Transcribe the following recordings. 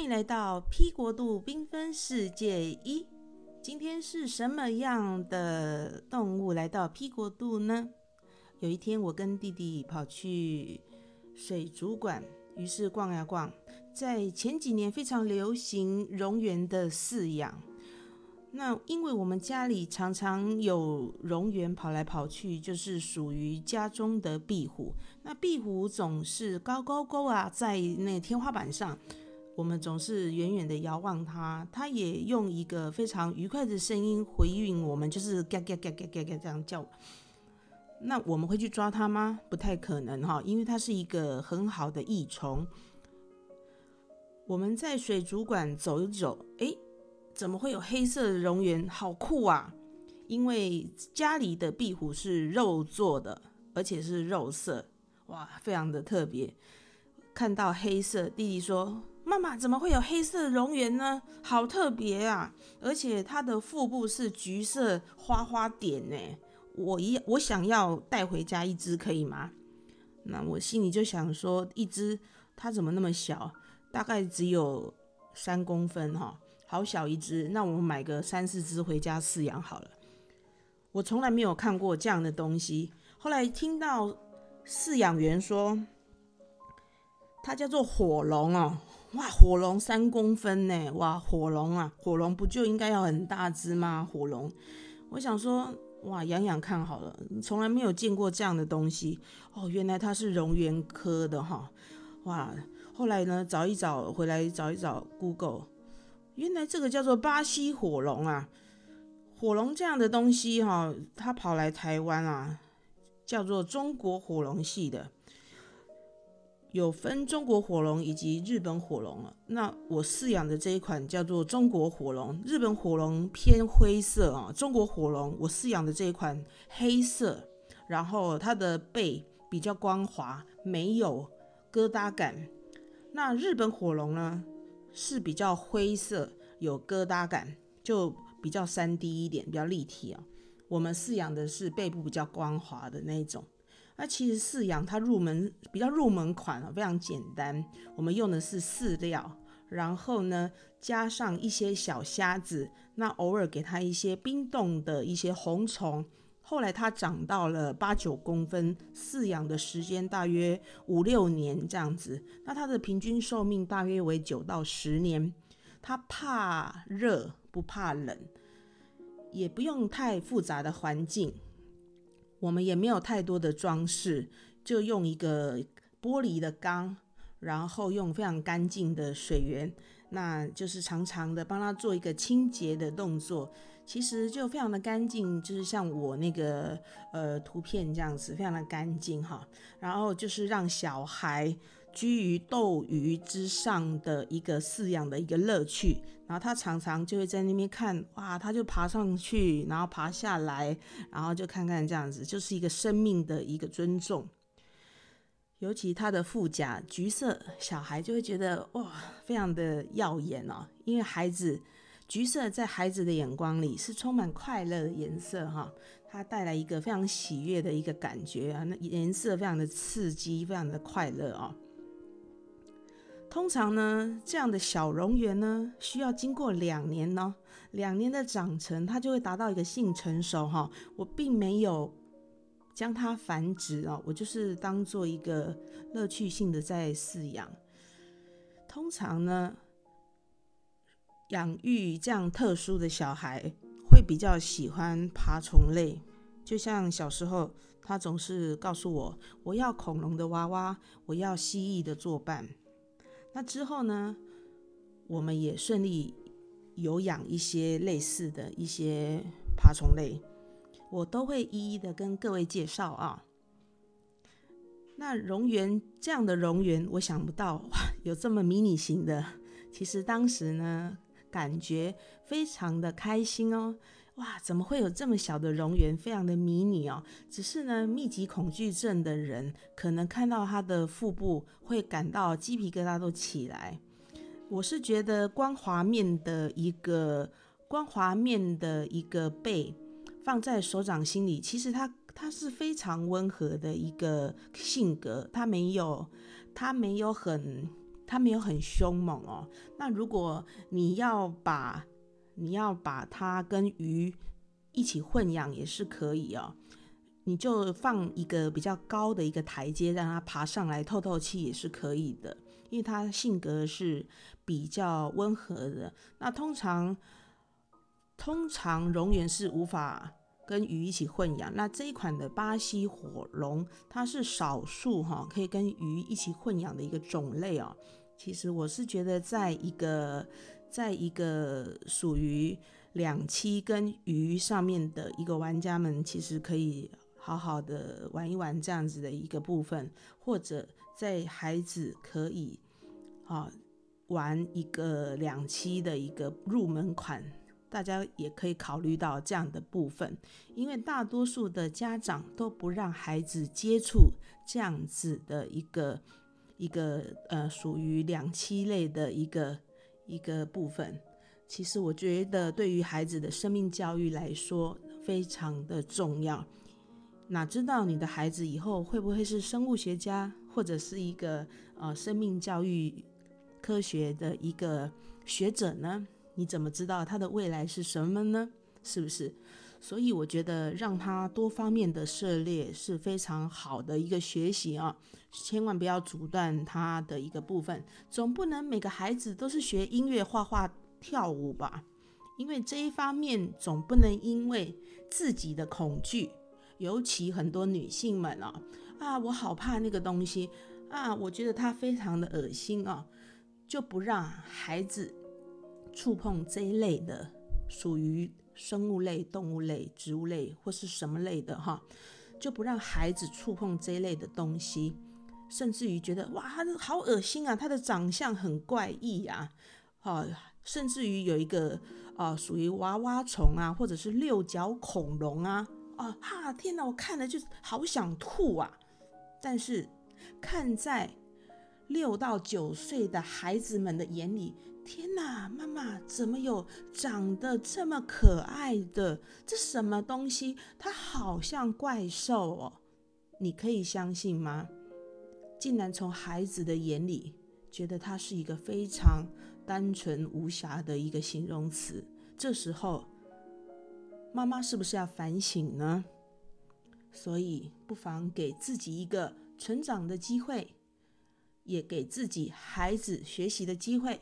欢迎来到 P 国度缤纷世界一。今天是什么样的动物来到 P 国度呢？有一天，我跟弟弟跑去水族馆，于是逛呀逛，在前几年非常流行蝾螈的饲养。那因为我们家里常常有蝾螈跑来跑去，就是属于家中的壁虎。那壁虎总是高高高啊，在那天花板上，我们总是远远的遥望它，它也用一个非常愉快的声音回应我们，就是嘎嘎嘎嘎嘎嘎这样叫。那我们会去抓它吗？不太可能哈，因为它是一个很好的益虫。我们在水族馆走一走，诶。怎么会有黑色的蝾螈？好酷啊！因为家里的壁虎是肉做的，而且是肉色，哇，非常的特别。看到黑色，弟弟说：“妈妈，怎么会有黑色蝾螈呢？好特别啊！而且它的腹部是橘色花花点呢。我一我想要带回家一只，可以吗？”那我心里就想说，一只它怎么那么小？大概只有三公分哈。好小一只，那我们买个三四只回家饲养好了。我从来没有看过这样的东西。后来听到饲养员说，它叫做火龙哦，哇，火龙三公分呢，哇，火龙啊，火龙不就应该要很大只吗？火龙，我想说，哇，养养看好了，从来没有见过这样的东西哦，原来它是蝾螈科的哈，哇，后来呢，找一找回来找一找 Google。原来这个叫做巴西火龙啊，火龙这样的东西哈，它跑来台湾啊，叫做中国火龙系的，有分中国火龙以及日本火龙了。那我饲养的这一款叫做中国火龙，日本火龙偏灰色啊，中国火龙我饲养的这一款黑色，然后它的背比较光滑，没有疙瘩感。那日本火龙呢？是比较灰色，有疙瘩感，就比较三 D 一点，比较立体啊。我们饲养的是背部比较光滑的那一种。那其实饲养它入门比较入门款啊，非常简单。我们用的是饲料，然后呢加上一些小虾子，那偶尔给它一些冰冻的一些红虫。后来它长到了八九公分，饲养的时间大约五六年这样子。那它的平均寿命大约为九到十年。它怕热不怕冷，也不用太复杂的环境。我们也没有太多的装饰，就用一个玻璃的缸，然后用非常干净的水源，那就是常常的帮它做一个清洁的动作。其实就非常的干净，就是像我那个呃图片这样子，非常的干净哈。然后就是让小孩居于斗鱼之上的一个饲养的一个乐趣。然后他常常就会在那边看，哇，他就爬上去，然后爬下来，然后就看看这样子，就是一个生命的一个尊重。尤其它的腹甲橘色，小孩就会觉得哇，非常的耀眼哦，因为孩子。橘色在孩子的眼光里是充满快乐的颜色，哈，它带来一个非常喜悦的一个感觉啊，那颜色非常的刺激，非常的快乐哦。通常呢，这样的小蝾螈呢，需要经过两年呢，两年的长成，它就会达到一个性成熟，哈。我并没有将它繁殖哦，我就是当做一个乐趣性的在饲养。通常呢。养育这样特殊的小孩，会比较喜欢爬虫类。就像小时候，他总是告诉我：“我要恐龙的娃娃，我要蜥蜴的作伴。”那之后呢，我们也顺利有养一些类似的一些爬虫类，我都会一一的跟各位介绍啊。那蝾螈这样的蝾螈，我想不到有这么迷你型的。其实当时呢。感觉非常的开心哦，哇，怎么会有这么小的蝾螈，非常的迷你哦。只是呢，密集恐惧症的人可能看到它的腹部会感到鸡皮疙瘩都起来。我是觉得光滑面的一个光滑面的一个背放在手掌心里，其实它它是非常温和的一个性格，它没有它没有很。它没有很凶猛哦。那如果你要把你要把它跟鱼一起混养也是可以哦。你就放一个比较高的一个台阶，让它爬上来透透气也是可以的，因为它性格是比较温和的。那通常通常蝾螈是无法跟鱼一起混养。那这一款的巴西火龙，它是少数哈可以跟鱼一起混养的一个种类哦。其实我是觉得，在一个在一个属于两栖跟鱼上面的一个玩家们，其实可以。好好的玩一玩这样子的一个部分，或者在孩子可以啊玩一个两期的一个入门款，大家也可以考虑到这样的部分，因为大多数的家长都不让孩子接触这样子的一个一个呃属于两栖类的一个一个部分。其实我觉得对于孩子的生命教育来说非常的重要。哪知道你的孩子以后会不会是生物学家，或者是一个呃生命教育科学的一个学者呢？你怎么知道他的未来是什么呢？是不是？所以我觉得让他多方面的涉猎是非常好的一个学习啊！千万不要阻断他的一个部分，总不能每个孩子都是学音乐、画画、跳舞吧？因为这一方面总不能因为自己的恐惧。尤其很多女性们哦，啊，我好怕那个东西啊，我觉得它非常的恶心哦，就不让孩子触碰这一类的属于生物类、动物类、植物类或是什么类的哈，就不让孩子触碰这一类的东西，甚至于觉得哇，它好恶心啊，它的长相很怪异呀，啊，甚至于有一个啊，属于娃娃虫啊，或者是六角恐龙啊。啊哈！天哪，我看了就好想吐啊！但是看在六到九岁的孩子们的眼里，天哪，妈妈怎么有长得这么可爱的？这什么东西？它好像怪兽哦！你可以相信吗？竟然从孩子的眼里觉得它是一个非常单纯无瑕的一个形容词。这时候。妈妈是不是要反省呢？所以不妨给自己一个成长的机会，也给自己孩子学习的机会，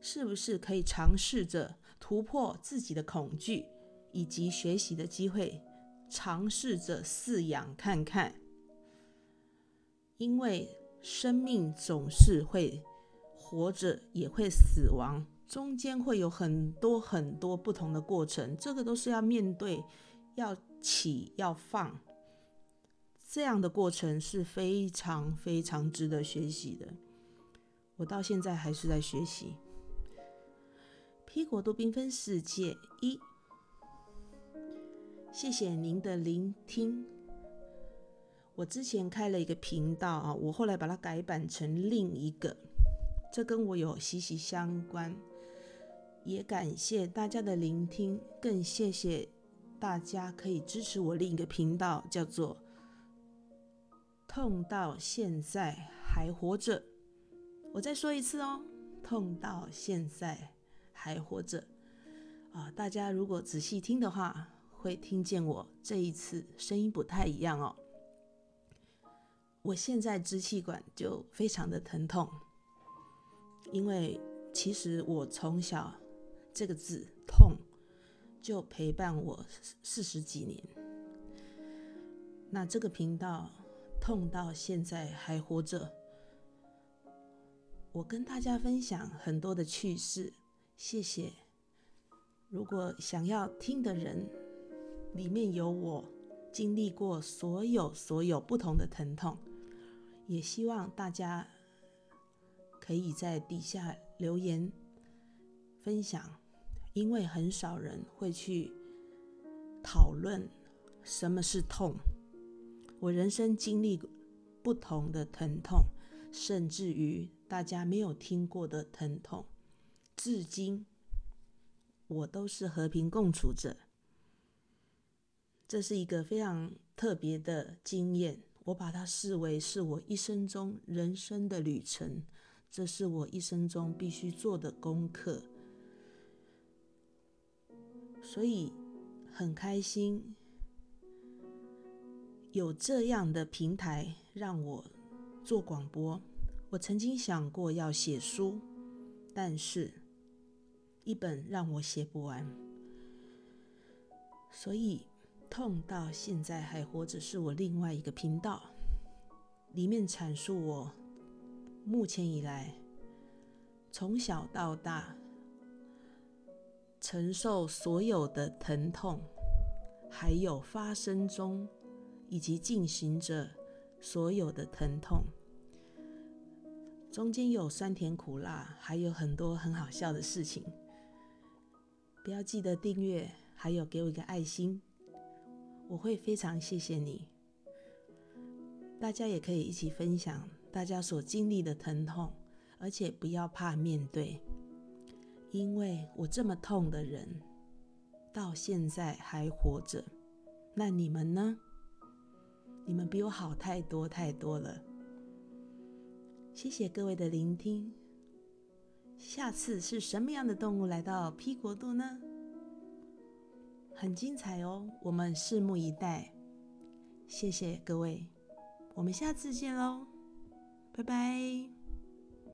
是不是可以尝试着突破自己的恐惧以及学习的机会，尝试着饲养看看？因为生命总是会活着，也会死亡。中间会有很多很多不同的过程，这个都是要面对，要起要放，这样的过程是非常非常值得学习的。我到现在还是在学习。P 国度缤纷世界一，谢谢您的聆听。我之前开了一个频道啊，我后来把它改版成另一个，这跟我有息息相关。也感谢大家的聆听，更谢谢大家可以支持我另一个频道，叫做“痛到现在还活着”。我再说一次哦，“痛到现在还活着”。啊，大家如果仔细听的话，会听见我这一次声音不太一样哦。我现在支气管就非常的疼痛，因为其实我从小。这个字痛，就陪伴我四十几年。那这个频道痛到现在还活着，我跟大家分享很多的趣事，谢谢。如果想要听的人，里面有我经历过所有所有不同的疼痛，也希望大家可以在底下留言分享。因为很少人会去讨论什么是痛，我人生经历不同的疼痛，甚至于大家没有听过的疼痛，至今我都是和平共处者。这是一个非常特别的经验，我把它视为是我一生中人生的旅程，这是我一生中必须做的功课。所以很开心有这样的平台让我做广播。我曾经想过要写书，但是一本让我写不完，所以痛到现在还活着是我另外一个频道，里面阐述我目前以来从小到大。承受所有的疼痛，还有发生中以及进行着所有的疼痛，中间有酸甜苦辣，还有很多很好笑的事情。不要记得订阅，还有给我一个爱心，我会非常谢谢你。大家也可以一起分享大家所经历的疼痛，而且不要怕面对。因为我这么痛的人，到现在还活着，那你们呢？你们比我好太多太多了。谢谢各位的聆听。下次是什么样的动物来到 P 国度呢？很精彩哦，我们拭目以待。谢谢各位，我们下次见喽，拜拜。